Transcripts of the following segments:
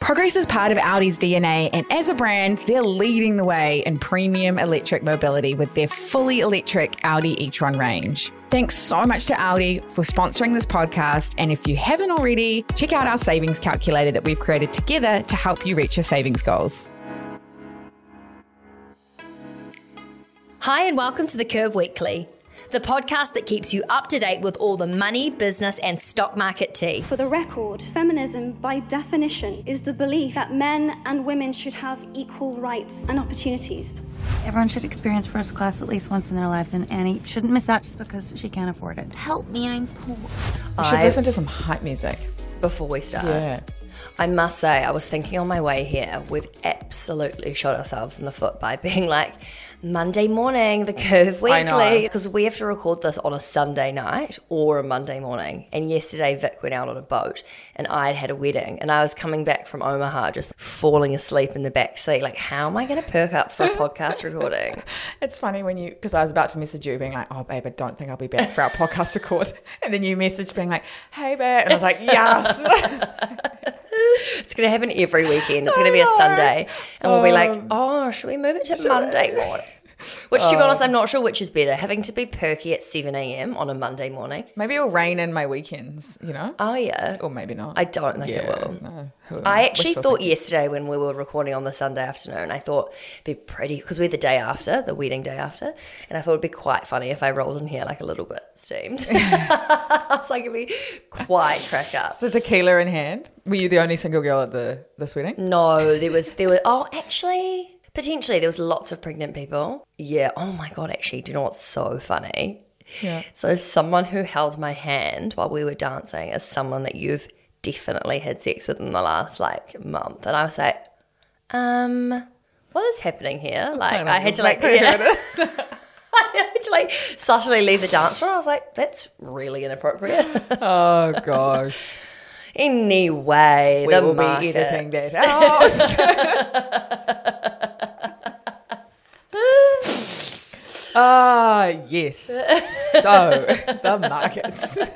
Progress is part of Audi's DNA, and as a brand, they're leading the way in premium electric mobility with their fully electric Audi e-tron range. Thanks so much to Audi for sponsoring this podcast. And if you haven't already, check out our savings calculator that we've created together to help you reach your savings goals. Hi, and welcome to the Curve Weekly, the podcast that keeps you up to date with all the money, business, and stock market tea. For the record, feminism, by definition, is the belief that men and women should have equal rights and opportunities. Everyone should experience first class at least once in their lives, and Annie shouldn't miss out just because she can't afford it. Help me, I'm poor. We should I- listen to some hype music. before we start. Yeah. I must say, I was thinking on my way here, we've absolutely shot ourselves in the foot by being like, Monday morning, the Curve Weekly. Because we have to record this on a Sunday night or a Monday morning. And yesterday, Vic went out on a boat and I had had a wedding. And I was coming back from Omaha just falling asleep in the back seat. Like, how am I going to perk up for a podcast recording? It's funny when you, because I was about to message you being like, oh, babe, I don't think I'll be back for our podcast record. And then you message being like, hey, babe. And I was like, yes. It's going to happen every weekend. It's going to be a Sunday. And we'll be like, oh, should we move it to Monday morning? Which, to be honest, uh, I'm not sure which is better having to be perky at 7 a.m. on a Monday morning. Maybe it'll rain in my weekends, you know? Oh, yeah. Or maybe not. I don't think it Yeah, will. no. I actually wishful thought thinking. yesterday when we were recording on the Sunday afternoon, I thought it'd be pretty because we're the day after, the wedding day after, and I thought it'd be quite funny if I rolled in here like a little bit steamed. I was like, it'd be quite crack up. So tequila in hand. Were you the only single girl at the this wedding? No, there was there were oh actually potentially there was lots of pregnant people. Yeah. Oh my god, actually, do you know what's so funny? Yeah. So someone who held my hand while we were dancing is someone that you've definitely had sex with in the last like month. And I was like, um, what is happening here? Like I, had to like yeah. I had to like subtly leave the dance floor. I was like, that's really inappropriate. Oh gosh. anyway, we the will market. be editing that out. Ah, yes. So the markets.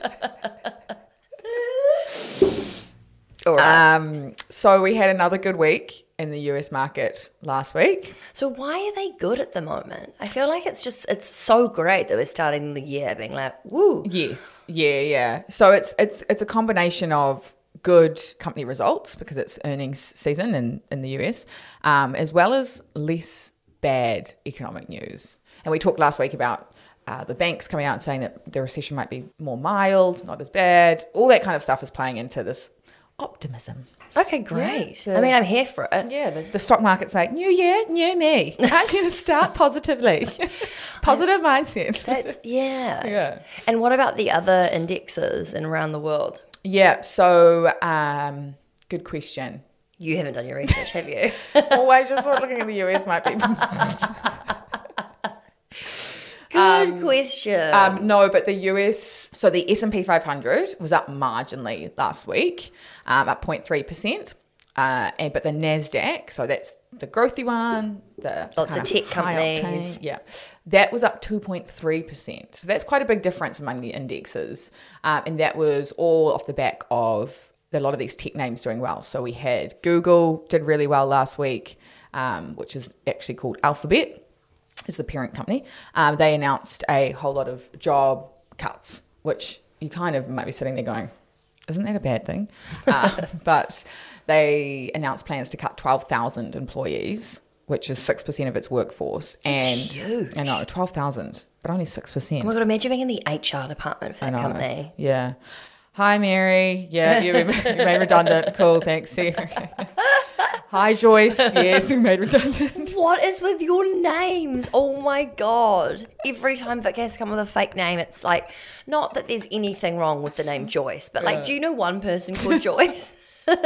All right. Um, so we had another good week in the US market last week. So why are they good at the moment? I feel like it's just it's so great that we're starting the year being like, woo. Yes, yeah, yeah. So it's it's it's a combination of good company results because it's earnings season in in the US, um, as well as less bad economic news. And we talked last week about. Uh, the banks coming out and saying that the recession might be more mild, not as bad. All that kind of stuff is playing into this optimism. Okay, great. Yeah. I mean, I'm here for it. Yeah, the, the stock market's like, new year, new me. I'm going to start positively. Positive mindset. That's yeah. Yeah. And what about the other indexes and around the world? Yeah, so um, good question. You haven't done your research, have you? Always just thought looking at the US might be. Good question. Um, no, but the US, so the S&P 500 was up marginally last week, um, up 0.3%. Uh, and but the Nasdaq, so that's the growthy one, the Lots of tech companies. octane, yeah, that was up 2.3%. So that's quite a big difference among the indexes, um, and that was all off the back of a lot of these tech names doing well. So we had Google did really well last week, um, which is actually called Alphabet is the parent company, um, they announced a whole lot of job cuts, which you kind of might be sitting there going, isn't that a bad thing? Uh, but they announced plans to cut 12,000 employees, which is 6% of its workforce. and huge. I know, 12,000, but only 6%. oh my god, imagine being in the HR department for that company. Yeah. Hi, Mary. Yeah, you you made redundant. Cool, thanks. See you. Okay. Hi, Joyce. Yes, we made redundant. What is with your names? Oh my god. Every time Vic has come with a fake name, it's like not that there's anything wrong with the name Joyce, but like, do you know one person called Joyce? like,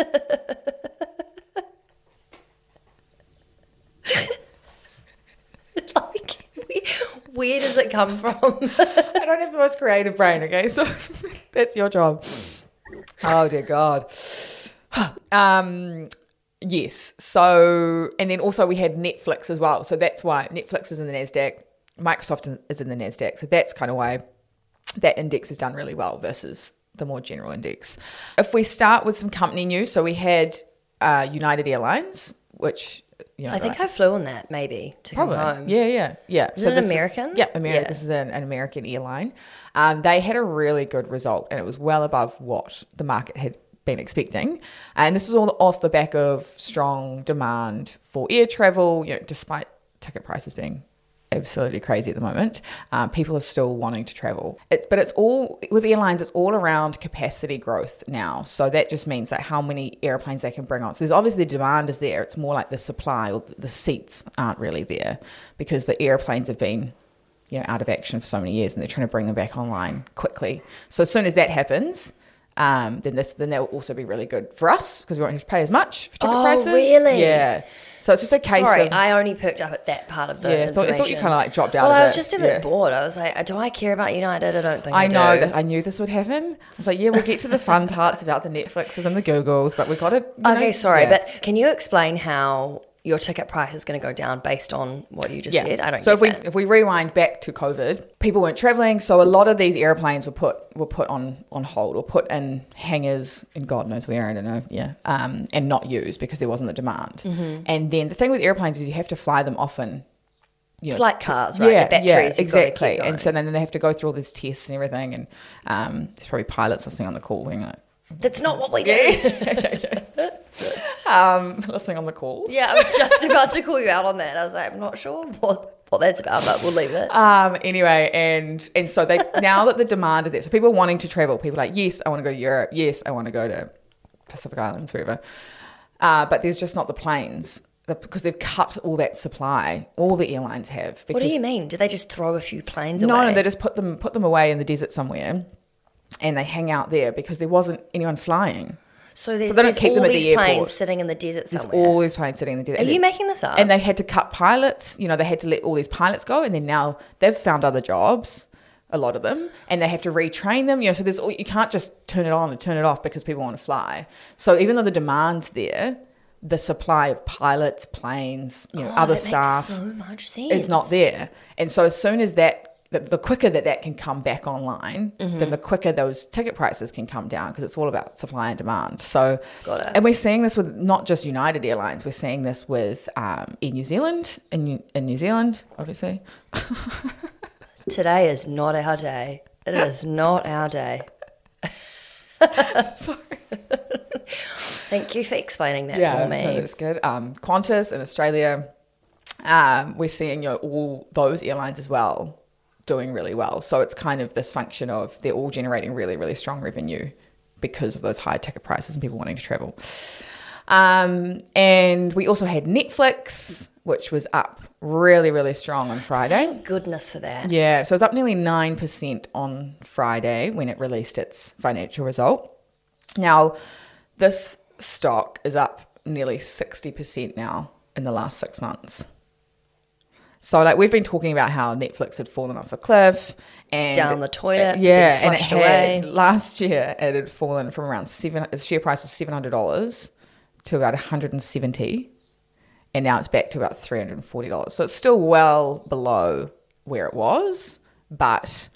where, does it come from? I don't have the most creative brain, okay? So that's your job. Oh dear God. um yes. So and then also we had Netflix as well. So that's why Netflix is in the NASDAQ, Microsoft is in the NASDAQ. So that's kind of why that index has done really well versus the more general index. If we start with some company news, so we had uh, United Airlines, which you know, I think like- I flew on that maybe to come home. Yeah, yeah, yeah. Is it this American? yeah, America. Yeah. This is an, an American airline. Um, they had a really good result, and it was well above what the market had been expecting. And this is all off the back of strong demand for air travel. You know, despite ticket prices being absolutely crazy at the moment, um, people are still wanting to travel. It's but it's all with airlines. It's all around capacity growth now. So that just means that how many airplanes they can bring on. So there's obviously the demand is there. It's more like the supply or the seats aren't really there because the airplanes have been you know out of action for so many years and they're trying to bring them back online quickly. So as soon as that happens. Um, then this then that will also be really good for us because we won't have to pay as much for ticket Oh, prices. really? Yeah. So it's just a case Sorry, of I only perked up at that part of the Yeah, I thought- I thought you kinda, like, dropped out Well, of I was just a bit Yeah. bored. I was like, do I care about United? I don't think I, I know do. that I knew this would happen. I was like, yeah, we'll get to the fun parts about the Netflixes and the Googles, but we got it. Okay, sorry, but can you explain how your ticket price is going to go down based on what you just said? I don't. So if we that. if we rewind back to COVID, people weren't traveling, so a lot of these airplanes were put were put on on hold or put in hangars and God knows where I don't know, yeah, um, and not used because there wasn't the demand. Mm-hmm. And then the thing with airplanes is you have to fly them often. You It's like cars, right? The batteries, you've gotta keep exactly. And so then they have to go through all these tests and everything, and um, there's probably pilots listening on the call, being like, That's not what we do. um, listening on the call. yeah, I was just about to call you out on that. I was like, I'm not sure what, what that's about, but we'll leave it. Um, anyway, and and so they now that the demand is there, so people wanting to travel, people are like, yes, I want to go to Europe, yes, I want to go to Pacific Islands, wherever. Uh, but there's just not the planes because they've cut all that supply. All the airlines have. Because, what do you mean? Do they just throw a few planes No, away? no, they just put them put them away in the desert somewhere, and they hang out there because there wasn't anyone flying. So there's, so they don't there's keep all them at the these planes sitting in the desert There's somewhere. all these planes sitting in the desert. Are you making this up? and they had to cut pilots. You know, they had to let all these pilots go, and then now they've found other jobs. A lot of them, and they have to retrain them. You know, so there's all- you can't just turn it on and turn it off because people want to fly. So even though the demand's there, the supply of pilots, planes, you know, Oh, other staff so is not there. And so as soon as that, the, the quicker that that can come back online, Mm-hmm. then the quicker those ticket prices can come down because it's all about supply and demand. So, Got it. and we're seeing this with not just United Airlines, we're seeing this with um, in New Zealand, in New, in New Zealand, obviously. Today is not our day. It is not our day. Sorry. Thank you for explaining that Yeah, for me. no, that's good. Um, Qantas in Australia, um, we're seeing you know, all those airlines as well doing really well. So it's kind of this function of they're all generating really, really strong revenue because of those high ticket prices and people wanting to travel. Um, and we also had Netflix, which was up really, really strong on Friday. Thank Goodness for that. Yeah, so it's up nearly 9% on Friday when it released its financial result. Now, this stock is up nearly 60% now in the last six months. So, like, we've been talking about how Netflix had fallen off a cliff and Down the toilet, Yeah, and it had, away. last year it had fallen from around seven, its share price was $700 to about 170 and now it's back to about $340. So it's still well below where it was, but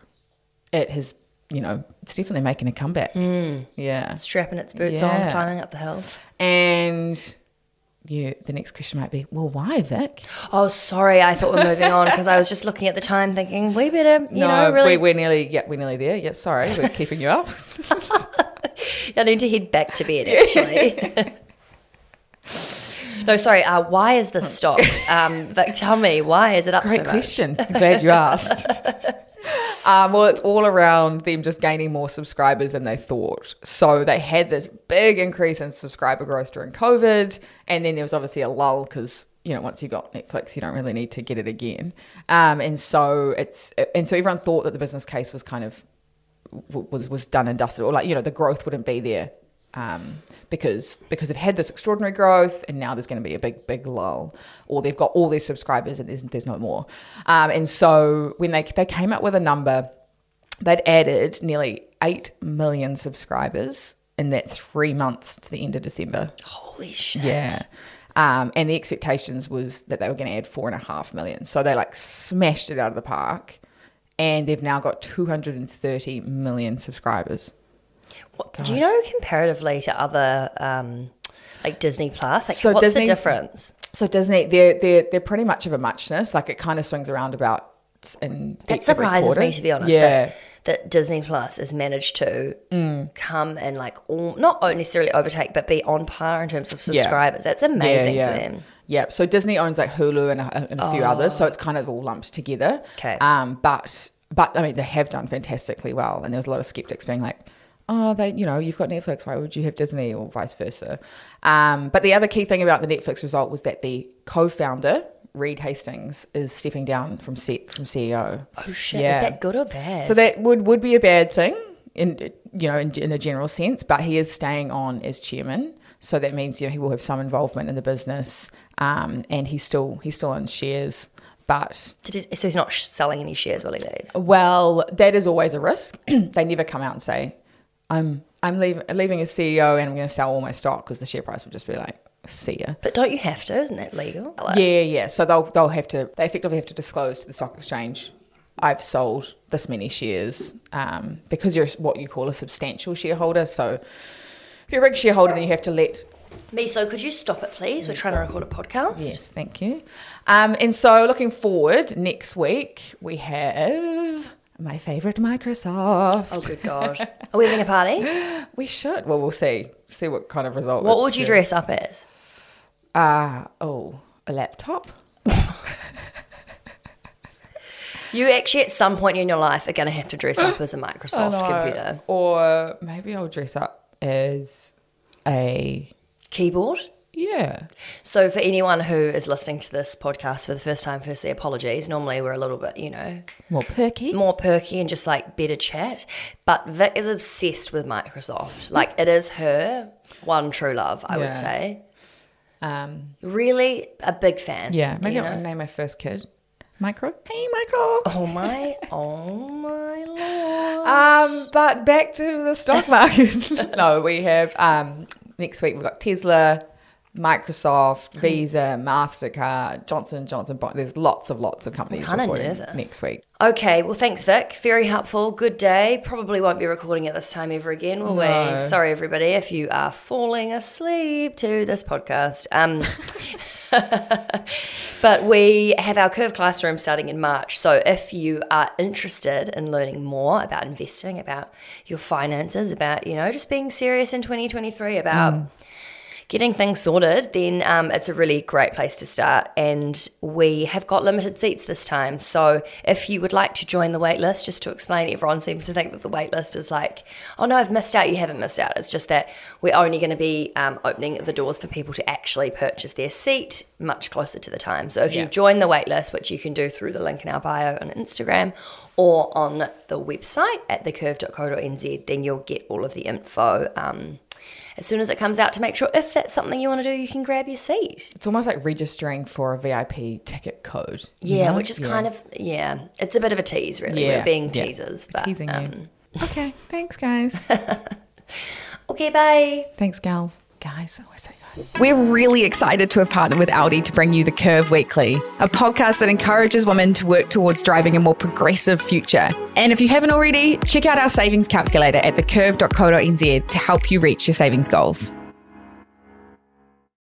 it has, you know, it's definitely making a comeback. Hmm. Yeah. Strapping its boots on, climbing up the hill. And you, the next question might be, well, why, Vic? Oh, sorry. I thought we're moving on because I was just looking at the time thinking we better, you know, really. we, we're nearly, yeah, we're nearly there. Yeah, sorry, we're keeping you up. I need to head back to bed, actually. no, sorry. Uh, why is this stock? Um, Vic, tell me, why is it up so Great much? question. Glad you asked. Um, well, it's all around them just gaining more subscribers than they thought. So they had this big increase in subscriber growth during COVID, and then there was obviously a lull because you know once you got Netflix, you don't really need to get it again. Um, and so it's and so everyone thought that the business case was kind of was was done and dusted, or like you know the growth wouldn't be there um, because because they've had this extraordinary growth and now there's going to be a big big lull, or they've got all these subscribers and there's there's no more. Um, and so when they they came up with a number, they'd added nearly eight million subscribers in that three months to the end of December. Holy shit. Yeah. Um, and the expectations was that they were going to add four and a half million. So they like smashed it out of the park. And they've now got 230 million subscribers. What, do you know comparatively to other um, Like Disney Plus? Like, So what's Disney- the difference? So Disney, they're they're they're pretty much of a muchness. Like it kind of swings around about in That surprises me, to be honest. Yeah, That, that Disney Plus has managed to Mm. come and like all, not necessarily overtake, but be on par in terms of subscribers. That's amazing yeah, for them. Yeah, so Disney owns like Hulu and a, and a few others, so it's kind of all lumped together. Oh. Okay. Um, but but I mean, they have done fantastically well, and there was a lot of skeptics being like, "Oh, they, you know, you've got Netflix. Why would you have Disney?" or vice versa. Um, but the other key thing about the Netflix result was that the co-founder Reed Hastings is stepping down from set from CEO. Oh shit! Yeah. Is that good or bad? So that would would be a bad thing in you know in, in a general sense, but he is staying on as chairman. So that means you know he will have some involvement in the business, um, and he's still he's still in shares. But so he's not sh- selling any shares while he leaves. well, that is always a risk. they never come out and say, "I'm I'm leaving leaving as CEO and I'm going to sell all my stock," because the share price would just be like, "See ya." But don't you have to? Isn't that legal? Like, Yeah, yeah. So they'll they'll have to they effectively have to disclose to the stock exchange. I've sold this many shares um, because you're what you call a substantial shareholder. So if you're a big shareholder, then you have to let. Miso, could you stop it, please? We're trying to record a podcast. Yes, thank you. Um, and so looking forward, next week we have my favorite Microsoft. Oh, good God. Are we having a party? We should. Well, we'll see. See what kind of result. What would you dress up as? Uh, oh, a laptop. You actually, at some point in your life, are going to have to dress up as a Microsoft computer. Or maybe I'll dress up as a Keyboard? Yeah. So, for anyone who is listening to this podcast for the first time, firstly, apologies. Normally, we're a little bit, you know, More perky. more perky and just like better chat. But Vic is obsessed with Microsoft. Like, it is her one true love, I Yeah. would say. Um, Really a big fan. yeah, maybe you I'll name my first kid Micro. Hey, Micro. Oh my, oh my lord. Um, but back to the stock market. no, we have um, next week we've got Tesla, Microsoft, Visa, Mastercard, Johnson Johnson. There's lots of lots of companies kinda nervous. next week. Okay, well, thanks, Vic. Very helpful. Good day. Probably won't be recording it this time ever again, will No. we? Sorry, everybody, if you are falling asleep to this podcast. Um, but we have our Curve Classroom starting in March. So if you are interested in learning more about investing, about your finances, about, you know, just being serious in 2023, about getting things sorted, then um, it's a really great place to start. And we have got limited seats this time. So if you would like to join the waitlist, just to explain, everyone seems to think that the waitlist is like, oh no, I've missed out. You haven't missed out. It's just that we're only going to be um, opening the doors for people to actually purchase their seat much closer to the time. So if you join the waitlist, which you can do through the link in our bio on Instagram or on the website at thecurve.co.nz, then you'll get all of the info. Um, as soon as it comes out to make sure if that's something you want to do, you can grab your seat. It's almost like registering for a VIP ticket code. Yeah, know? which is kind of yeah, it's a bit of a tease, really. Yeah, We're being yeah. teasers, but teasing you. um, Okay, thanks guys. okay, bye. thanks, gals. Guys, always say. We're really excited to have partnered with Audi to bring you The Curve Weekly, a podcast that encourages women to work towards driving a more progressive future. And if you haven't already, check out our savings calculator at thecurve.co.nz to help you reach your savings goals.